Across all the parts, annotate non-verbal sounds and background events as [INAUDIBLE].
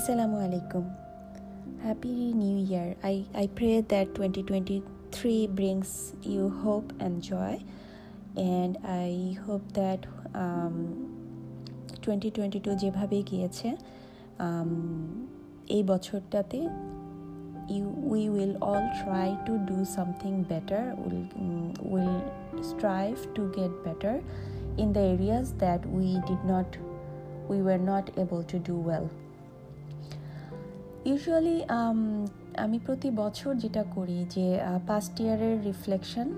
Assalamu alaikum. Happy New Year. I, I pray that 2023 brings you hope and joy. And I hope that um, 2022 যেভাবে গিয়েছে um, এই বছরটাতে we will all try to do something better will um, will strive to get better in the areas that we did not we were not able to do well usually um, আমি প্রতি বছর যেটা করি যে past ইয়ারের reflection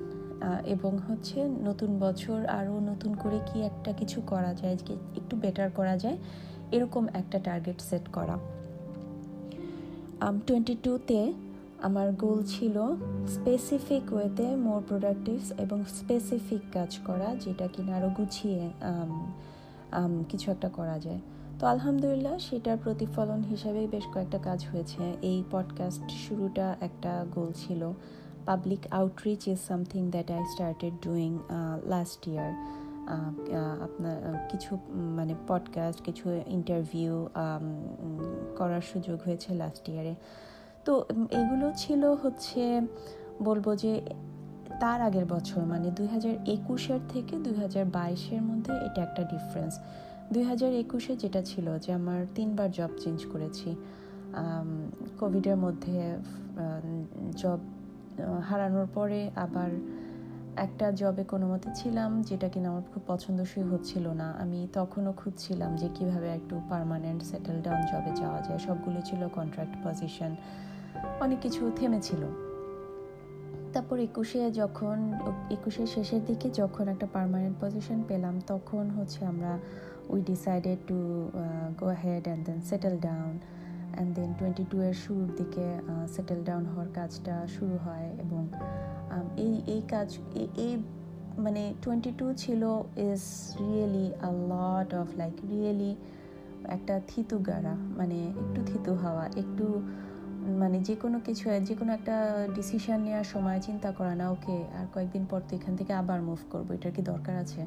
এবং হচ্ছে নতুন বছর আরও নতুন করে কি একটা কিছু করা যায় একটু বেটার করা যায় এরকম একটা টার্গেট সেট করা। টোয়েন্টি টুতে আমার গোল ছিল স্পেসিফিক ওয়েতে মোর প্রোডাক্টিভস এবং স্পেসিফিক কাজ করা যেটা কিনা আরও গুছিয়ে কিছু একটা করা যায়। তো আলহামদুলিল্লাহ সেটার প্রতিফলন হিসাবে বেশ কয়েকটা কাজ হয়েছে। এই পডকাস্ট শুরুটা একটা গোল ছিল। Public outreach is something that I started doing last year আপনার কিছু মানে পডকাস্ট কিছু ইন্টারভিউ করার সুযোগ হয়েছে লাস্ট ইয়ারে তো এগুলো ছিল হচ্ছে বলব যে তার আগের বছর মানে দুই হাজার একুশের থেকে দুই হাজার বাইশের মধ্যে এটা একটা ডিফারেন্স দুই হাজার একুশে যেটা ছিল যে আমার তিনবার জব চেঞ্জ করেছি কোভিডের মধ্যে জব হারানোর পরে আবার একটা জবে কোনো মতে ছিলাম যেটা কিনা আমার খুব পছন্দসই হচ্ছিল না। আমি তখনও খুঁজছিলাম যে কীভাবে একটু পারমানেন্ট সেটেল ডাউন জবে যাওয়া যায়। সবগুলো ছিল কন্ট্রাক্ট পজিশন অনেক কিছু থেমেছিল। তারপর একুশে যখন, একুশের শেষের দিকে যখন একটা পারমানেন্ট পজিশন পেলাম, তখন হচ্ছে আমরা we decided to go head and then settle down and then twenty এর শুরুর দিকে সেটেল ডাউন হওয়ার কাজটা শুরু হয় এবং এই এই কাজ, এই মানে টোয়েন্টি টু ছিল is really a lot of like really একটা থিতু গাড়া মানে একটু থিতু হওয়া, একটু মানে যে কোনো কিছু, যে কোনো একটা ডিসিশন নেওয়ার সময় চিন্তা করা, না ওকে আর কয়েকদিন পর তো এখান থেকে আবার মুভ করব, এটার কি দরকার আছে?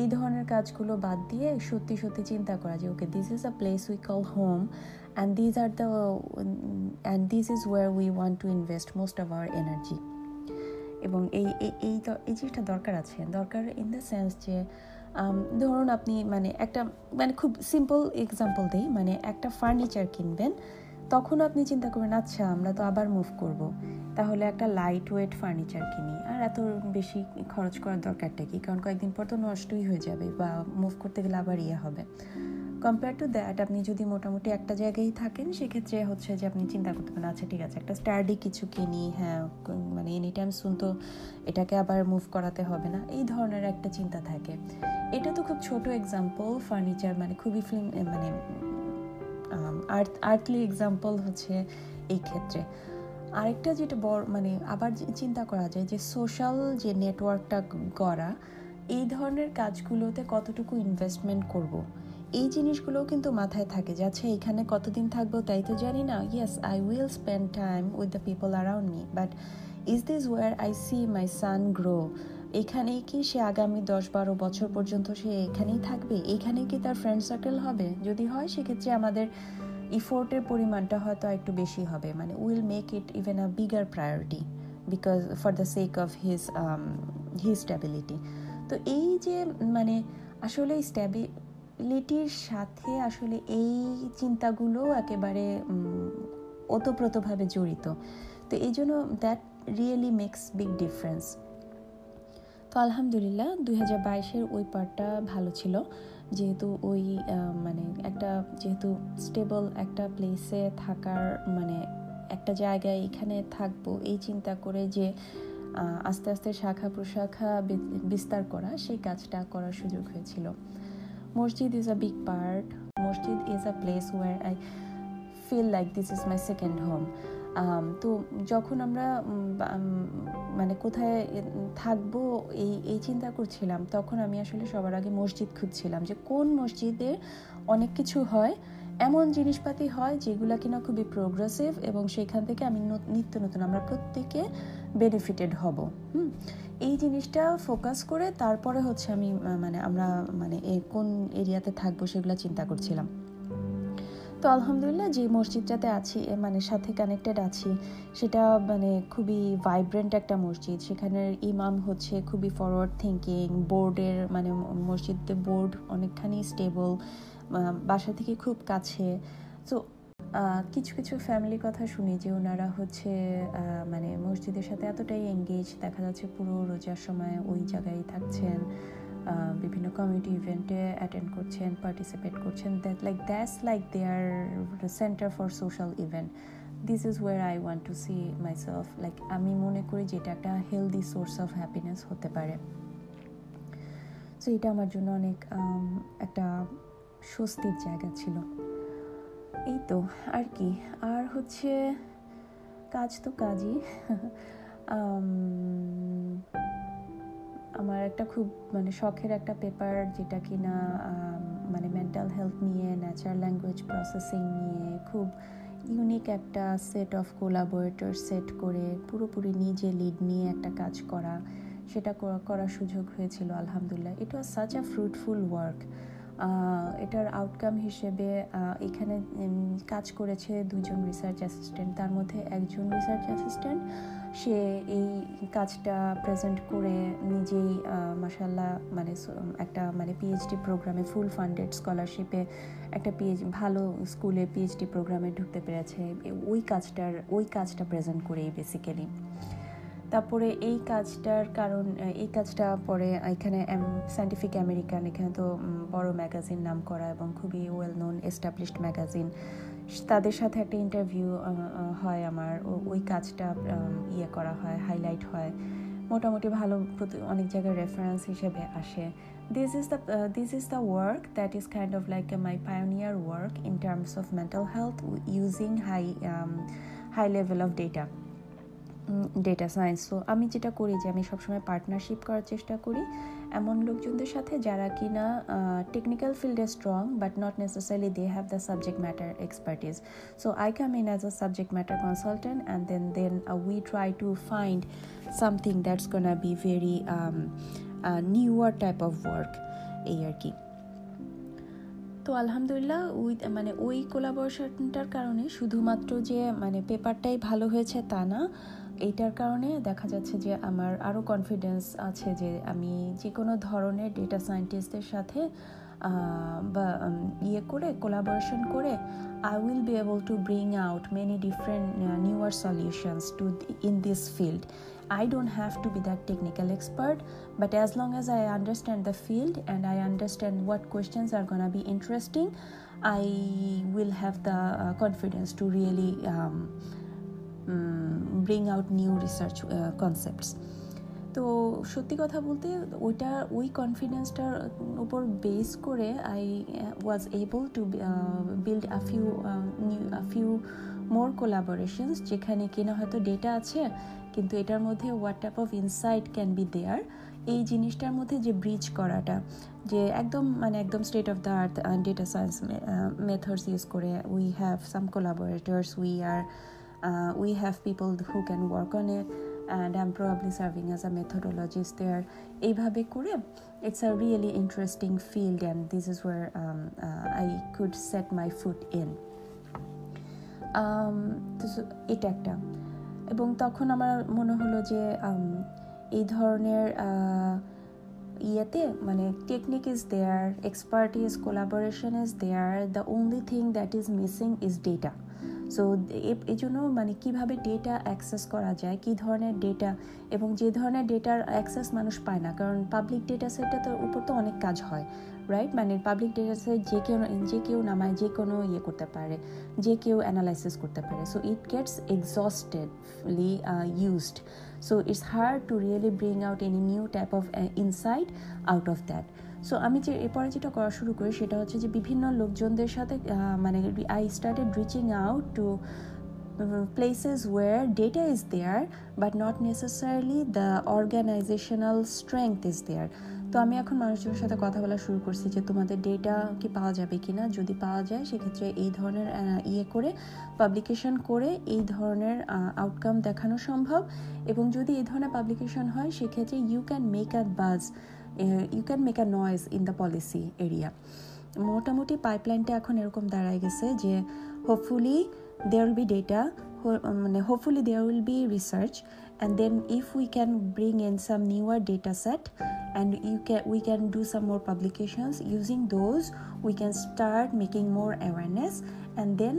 এই ধরনের কাজগুলো বাদ দিয়ে সত্যি সত্যি চিন্তা করা যে okay this is a place we call home and these are the and this is where we want to invest most of our energy এবং এই এই এই জিনিসটা দরকার আছে, দরকার ইন দ্য সেন্স যে ধরুন আপনি মানে একটা মানে খুব সিম্পল এক্সাম্পল দিই মানে একটা ফার্নিচার কিনবেন তখন আপনি চিন্তা করবেন আচ্ছা আমরা তো আবার মুভ করব। তাহলে একটা লাইট ওয়েট ফার্নিচার কিনি। আর এত বেশি খরচ করার দরকারটা কি? কারণ কয়েকদিন পর তো নষ্টই হয়ে যাবে বা মুভ করতে গেলে আবার ইয়ে হবে। কম্পেয়ার টু দ্যাট আপনি যদি মোটামুটি একটা জায়গায় থাকেন, সেক্ষেত্রে হচ্ছে যে আপনি চিন্তা করতে পারেন আচ্ছা ঠিক আছে, একটা স্টার্ডি কিছু কিনি। হ্যাঁ মানে এনি টাইম শুন তো এটাকে আবার মুভ করাতে হবে না। এই ধরনের একটা চিন্তা থাকে। এটা তো খুব ছোট এক্সাম্পল ফার্নিচার মানে খুবই ফিল্ম মানে আর্থ আর্থলি এক্সাম্পল হচ্ছে এই ক্ষেত্রে। আরেকটা যেটা বড় মানে আবার চিন্তা করা যায় যে সোশ্যাল যে নেটওয়ার্কটা করা এই ধরনের কাজগুলোতে কতটুকু ইনভেস্টমেন্ট করব। এই জিনিসগুলোও কিন্তু মাথায় থাকে যে আচ্ছা এখানে কতদিন থাকব তাই তো জানি না। Yes I will spend time with the people around me but is this where I see my son grow এখানেই কি সে আগামী দশ বারো বছর পর্যন্ত সে এখানেই থাকবে? এখানেই কি তার ফ্রেন্ড সার্কেল হবে? যদি হয়, সেক্ষেত্রে আমাদের ইফোর্টের পরিমাণটা হয়তো একটু বেশি হবে। মানে will make it even a bigger priority because for the sake of his his stability তো এই যে মানে আসলে স্ট্যাবিলিটির সাথে আসলে এই চিন্তাগুলো একেবারে ওতপ্রোতভাবে জড়িত। তো এই জন্য that really makes big difference তো আলহামদুলিল্লাহ, দুই হাজার বাইশের ওই পার্টটা ভালো ছিল। যেহেতু ওই মানে একটা যেহেতু স্টেবল একটা প্লেসে থাকার মানে একটা জায়গায় এখানে থাকব এই চিন্তা করে যে আস্তে আস্তে শাখা প্রশাখা বিস্তার করা, সেই কাজটা করার সুযোগ হয়েছিল। মসজিদ ইজ আ বিগ পার্ট মসজিদ is a place where I feel like this is my second home তো যখন আমরা মানে কোথায় থাকব, এই এই চিন্তা করছিলাম, তখন আমি আসলে সবার আগে মসজিদ খুঁজছিলাম যে কোন মসজিদে অনেক কিছু হয়, এমন জিনিসপাতি হয় যেগুলো কিনা খুবই প্রোগ্রেসিভ এবং সেখান থেকে আমি নিত্য নতুন, আমরা প্রত্যেকে বেনিফিটেড হব, হুম? এই জিনিসটা ফোকাস করে তারপরে হচ্ছে আমি মানে আমরা মানে কোন এরিয়াতে থাকব সেগুলো চিন্তা করছিলাম। তো আলহামদুলিল্লাহ যে মসজিদটাতে আছি মানে সাথে কানেক্টেড আছি, সেটা মানে খুবই ভাইব্রেন্ট একটা মসজিদ। সেখানের ইমাম হচ্ছে খুবই ফরওয়ার্ড থিঙ্কিং বোর্ডের মানে মসজিদে বোর্ড অনেকখানি স্টেবল বাসা থেকে খুব কাছে। তো কিছু কিছু ফ্যামিলির কথা শুনি যে ওনারা হচ্ছে মানে মসজিদের সাথে এতটাই এঙ্গেজ দেখা যাচ্ছে পুরো রোজার সময় ওই জায়গায় থাকছেন। বিভিন্ন কমিউনিটি ইভেন্টে অ্যাটেন্ড করছেন পার্টিসিপেট করছেন that like that's like they are centre for social event this is where I want to see myself like আমি মনে করি যে এটা একটা হেলদি সোর্স অফ হ্যাপিনেস হতে পারে। সো এটা আমার জন্য অনেক একটা স্বস্তির জায়গা ছিল। এই তো, আর কি, আর হচ্ছে, কাজ তো কাজই। [LAUGHS] আমার একটা খুব মানে শখের একটা পেপার যেটা কি না মানে মেন্টাল হেলথ নিয়ে ন্যাচারাল ল্যাঙ্গুয়েজ প্রসেসিং নিয়ে, খুব ইউনিক একটা সেট অফ কোলাবোরেটর সেট করে পুরোপুরি নিজে লিড নিয়ে একটা কাজ করা, সেটা করার সুযোগ হয়েছিল, আলহামদুলিল্লাহ। It was such a fruitful work এটার আউটকাম হিসেবে এখানে কাজ করেছে দুজন রিসার্চ অ্যাসিস্ট্যান্ট তার মধ্যে একজন রিসার্চ অ্যাসিস্ট্যান্ট সে এই কাজটা প্রেজেন্ট করে নিজেই মাসাল্লাহ মানে একটা মানে পিএইচডি প্রোগ্রামে ফুল ফান্ডেড স্কলারশিপে একটা পিএইচ ভালো স্কুলে পিএইচডি প্রোগ্রামে ঢুকতে পেরেছে। ওই কাজটার, ওই কাজটা প্রেজেন্ট করেই বেসিক্যালি তারপরে এই কাজটার কারণ এই কাজটা পরে এখানে সায়েন্টিফিক আমেরিকান এখানে তো বড় ম্যাগাজিন নাম করা এবং খুবই ওয়েল নোন এস্টাবলিশড ম্যাগাজিন তাদের সাথে একটা ইন্টারভিউ হয় আমার। ওই কাজটা ইয়ে করা হয় হাইলাইট হয়। মোটামুটি ভালো অনেক জায়গায় রেফারেন্স হিসেবে আসে। This is the uh, this is the work that is kind of like a, my pioneer work in terms of mental health using high um, high level of data data science so আমি যেটা করি যে আমি সবসময় partnership করার চেষ্টা করি এমন লোকজনদের সাথে যারা কিনা টেকনিক্যাল ফিল্ডে strong but not necessarily they have the subject matter expertise so I come in as a subject matter consultant and then then we try to find something that's gonna be very newer type of work এই আর কি। তো আলহামদুলিল্লাহ ওই মানে ওই কোলাবোরেশনটার কারণে শুধুমাত্র যে মানে পেপারটাই ভালো হয়েছে তা না এইটার কারণে দেখা যাচ্ছে যে আমার আরও কনফিডেন্স আছে যে আমি যে কোনো ধরনের ডেটা সায়েন্টিস্টদের সাথে বা ইয়ে করে কোলাবোরেশন করে I will be able to bring out many different newer solutions to in this field I don't have to be that technical expert but as long as I understand the field and I understand what questions are gonna be interesting I will have the confidence to really bring out new research concepts তো সত্যি কথা বলতে ওইটা, ওই কনফিডেন্সটার উপর base করে I was able to build a few new a few more collaborations যেখানে কিনা হয়তো ডেটা আছে, কিন্তু এটার মধ্যে what type of insight can be there এই জিনিসটার মধ্যে যে ব্রিজ করাটা, যে একদম মানে একদম state of the earth data science methods use করে we have some collaborators we are uh, we have people who can work on it and I'm probably serving as a methodologist there এইভাবে করে it's a really interesting field and this is where um, uh, I could set my foot in um, এটা একটা এবং তখন আমার মনে হলো যে এই ধরনের ইয়েতে মানে technique is there expertise collaboration is there the only thing that is missing is data so এই জন্য মানে কীভাবে ডেটা অ্যাক্সেস করা যায়, কী ধরনের ডেটা এবং যে ধরনের ডেটার অ্যাক্সেস মানুষ পায় না, কারণ পাবলিক ডেটা সেটের উপর তো অনেক কাজ হয় রাইট মানে পাবলিক ডেটা সেট যে কেউ যে কেউ নামায় যে কোনো ইয়ে করতে পারে, যে কেউ অ্যানালাইসিস করতে পারে। So it gets exhaustedly used so it's hard to really bring out any new type of insight out of that so আমি যে এরপরে যেটা করা শুরু করি সেটা হচ্ছে যে বিভিন্ন লোকজনদের সাথে মানে I started reaching out to places where data is there, but not necessarily the organizational strength is there. তো আমি এখন মানুষজনের সাথে কথা বলা শুরু করছি যে তোমাদের ডেটা কি পাওয়া যাবে কি না যদি পাওয়া যায়, সেক্ষেত্রে এই ধরনের ইয়ে করে পাবলিকেশন করে এই ধরনের আউটকাম দেখানো সম্ভব। এবং যদি এই ধরনের পাবলিকেশন হয়, সেক্ষেত্রে you can make a buzz you can make a noise in the policy area মোটামুটি পাইপলাইনটা এখন এরকম দাঁড়ায় গেছে যে hopefully there will be data মানে hopefully there will be research and then if we can bring in some newer data set and you can we can do some more publications. Using those, we can start making more awareness and then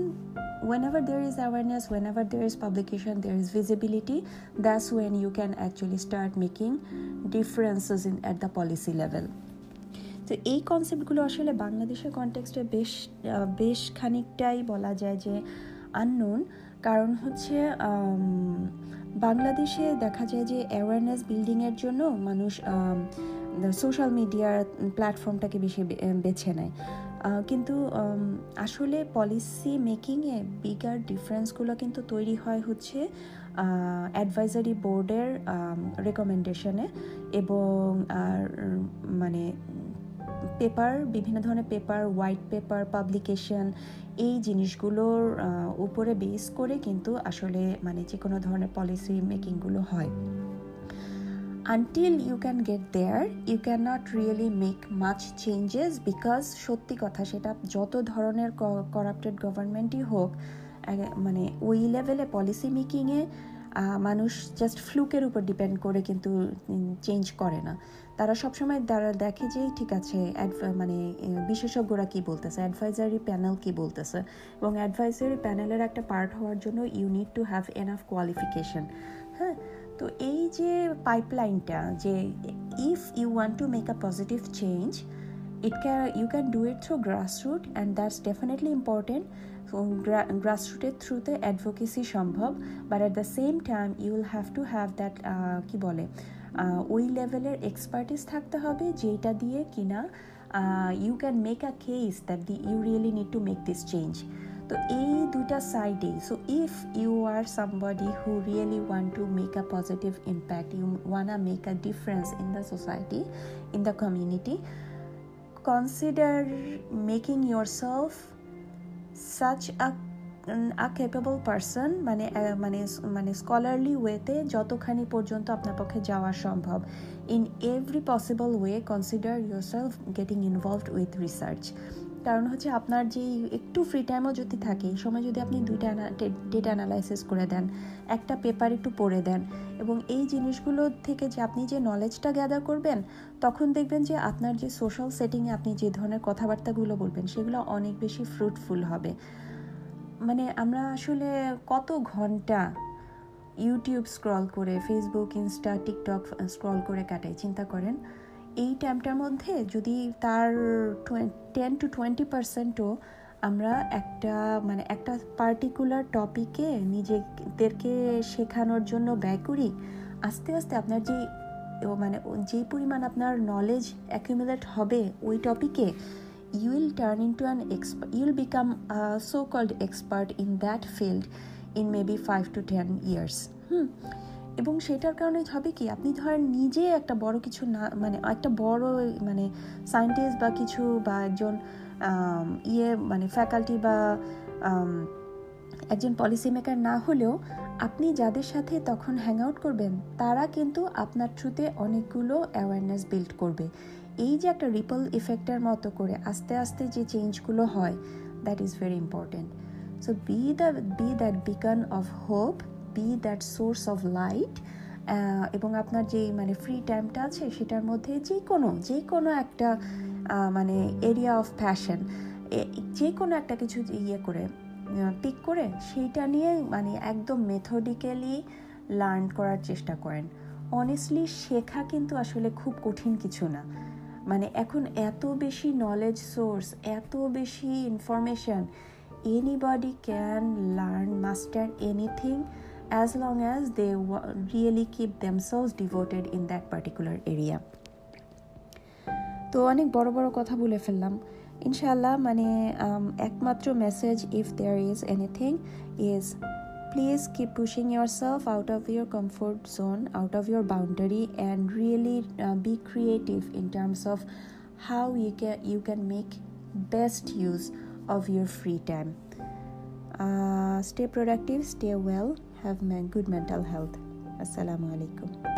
whenever there is awareness whenever there is publication there is visibility that's when you can actually start making differences in at the policy level তো এই কনসেপ্টগুলো আসলে বাংলাদেশের কনটেক্সটে বেশ বেশ খানিকটাই বলা যায় যে unknown কারণ হচ্ছে বাংলাদেশে দেখা যায় যে অ্যাওয়ারনেস বিল্ডিংয়ের জন্য মানুষ সোশ্যাল মিডিয়ার প্ল্যাটফর্মটাকে বেশি বেছে নেয় কিন্তু আসলে পলিসি মেকিংয়ে বিগার ডিফারেন্সগুলো কিন্তু তৈরি হয় হচ্ছে অ্যাডভাইজারি বোর্ডের রেকমেন্ডেশনে এবং মানে পেপার বিভিন্ন ধরনের পেপার হোয়াইট পেপার পাবলিকেশন এই জিনিসগুলোর উপরে বেস করে কিন্তু আসলে মানে যে কোনো ধরনের পলিসি মেকিংগুলো হয়। Until you can get there you can not really make much changes because সত্যি কথা সেটা যত ধরনের করাপ্টেড গভর্নমেন্টই হোক মানে ওই লেভেলে পলিসি মেকিংয়ে মানুষ জাস্ট ফ্লুকের উপর ডিপেন্ড করে কিন্তু চেঞ্জ করে না। তারা সবসময় তারা দেখে যে ঠিক আছে মানে বিশেষজ্ঞরা কি বলতেছে? অ্যাডভাইজারি প্যানেল কি বলতেছে? এবং অ্যাডভাইজারি প্যানেলের একটা পার্ট হওয়ার জন্য you need to have enough qualification হ্যাঁ? তো এই যে পাইপলাইনটা যে if you want to make a positive change it can you can do it through grassroot and that's definitely important গ্রাসরুটের থ্রুতে অ্যাডভোকেসি সম্ভব but at the same time you will have to have that কি বলে ওই লেভেলের expertise থাকতে হবে যেটা দিয়ে কিনা you can make a case that the you really need to make this change তো এই দুটা সাইডে so if you are somebody who really want to make a positive impact you want a make a difference in the society in the community consider making yourself such a a capable person মানে মানে মানে scholarly ওয়েতে যতখানি পর্যন্ত আপনার পক্ষে যাওয়া সম্ভব। In every possible way consider yourself getting involved with research কারণ হচ্ছে আপনার যে একটু ফ্রি টাইমও যদি থাকে, এই সময় যদি আপনি দুইটা ডেটা অ্যানালাইসিস করে দেন, একটা পেপার একটু পড়ে দেন এবং এই জিনিসগুলো থেকে যে আপনি যে নলেজটা গ্যাদার করবেন, তখন দেখবেন যে আপনার যে সোশ্যাল সেটিংয়ে আপনি যে ধরনের কথাবার্তাগুলো বলবেন, সেগুলো অনেক বেশি ফ্রুটফুল হবে। মানে আমরা আসলে কত ঘণ্টা ইউটিউব স্ক্রল করে ফেসবুক ইনস্টা টিকটক স্ক্রল করে কাটাই, চিন্তা করেন? এই টাইমটার মধ্যে যদি তার টেন টু টোয়েন্টি পার্সেন্টও আমরা একটা মানে একটা পার্টিকুলার টপিকে নিজেদেরকে শেখানোর জন্য ব্যয় করি, আস্তে আস্তে আপনার যে মানে যেই পরিমাণ আপনার নলেজ অ্যাকুমুলেট হবে ওই টপিকে you will turn into an expert you will become a so-called expert in that field in maybe 5 to 10 years. হুম? এবং সেটার কারণে হবে কি? আপনি ধরেন নিজে একটা বড় কিছু না মানে একটা বড় মানে সায়েন্টিস্ট বা কিছু বা একজন ইয়ে মানে ফ্যাকাল্টি বা একজন পলিসি মেকার না হলেও আপনি যাদের সাথে তখন হ্যাং আউট করবেন, তারা কিন্তু আপনার থ্রুতে অনেকগুলো অ্যাওয়ারনেস বিল্ড করবে। এই যে একটা রিপল ইফেক্টের মতো করে আস্তে আস্তে যে চেঞ্জগুলো হয় that is very important so be the be that beacon of hope be that source of light এবং আপনার যে মানে ফ্রি টাইমটা আছে সেটার মধ্যে যে কোনো যে কোনো একটা মানে এরিয়া অফ ফ্যাশন যে কোনো একটা কিছু ইয়ে করে পিক করে সেইটা নিয়ে মানে একদম মেথডিক্যালি লার্ন করার চেষ্টা করেন। অনেস্টলি শেখা কিন্তু আসলে খুব কঠিন কিছু না। মানে এখন এত বেশি নলেজ সোর্স এত বেশি information anybody can learn master anything as long as they really keep themselves devoted in that particular area. তো অনেক বড় বড় কথা বলে ফেললাম। ইনশাল্লাহ মানে একমাত্র message if there is anything is please keep pushing yourself out of your comfort zone out of your boundary and really be creative in terms of how you can you can make best use of your free time stay productive stay well have good mental health. Assalamu alaikum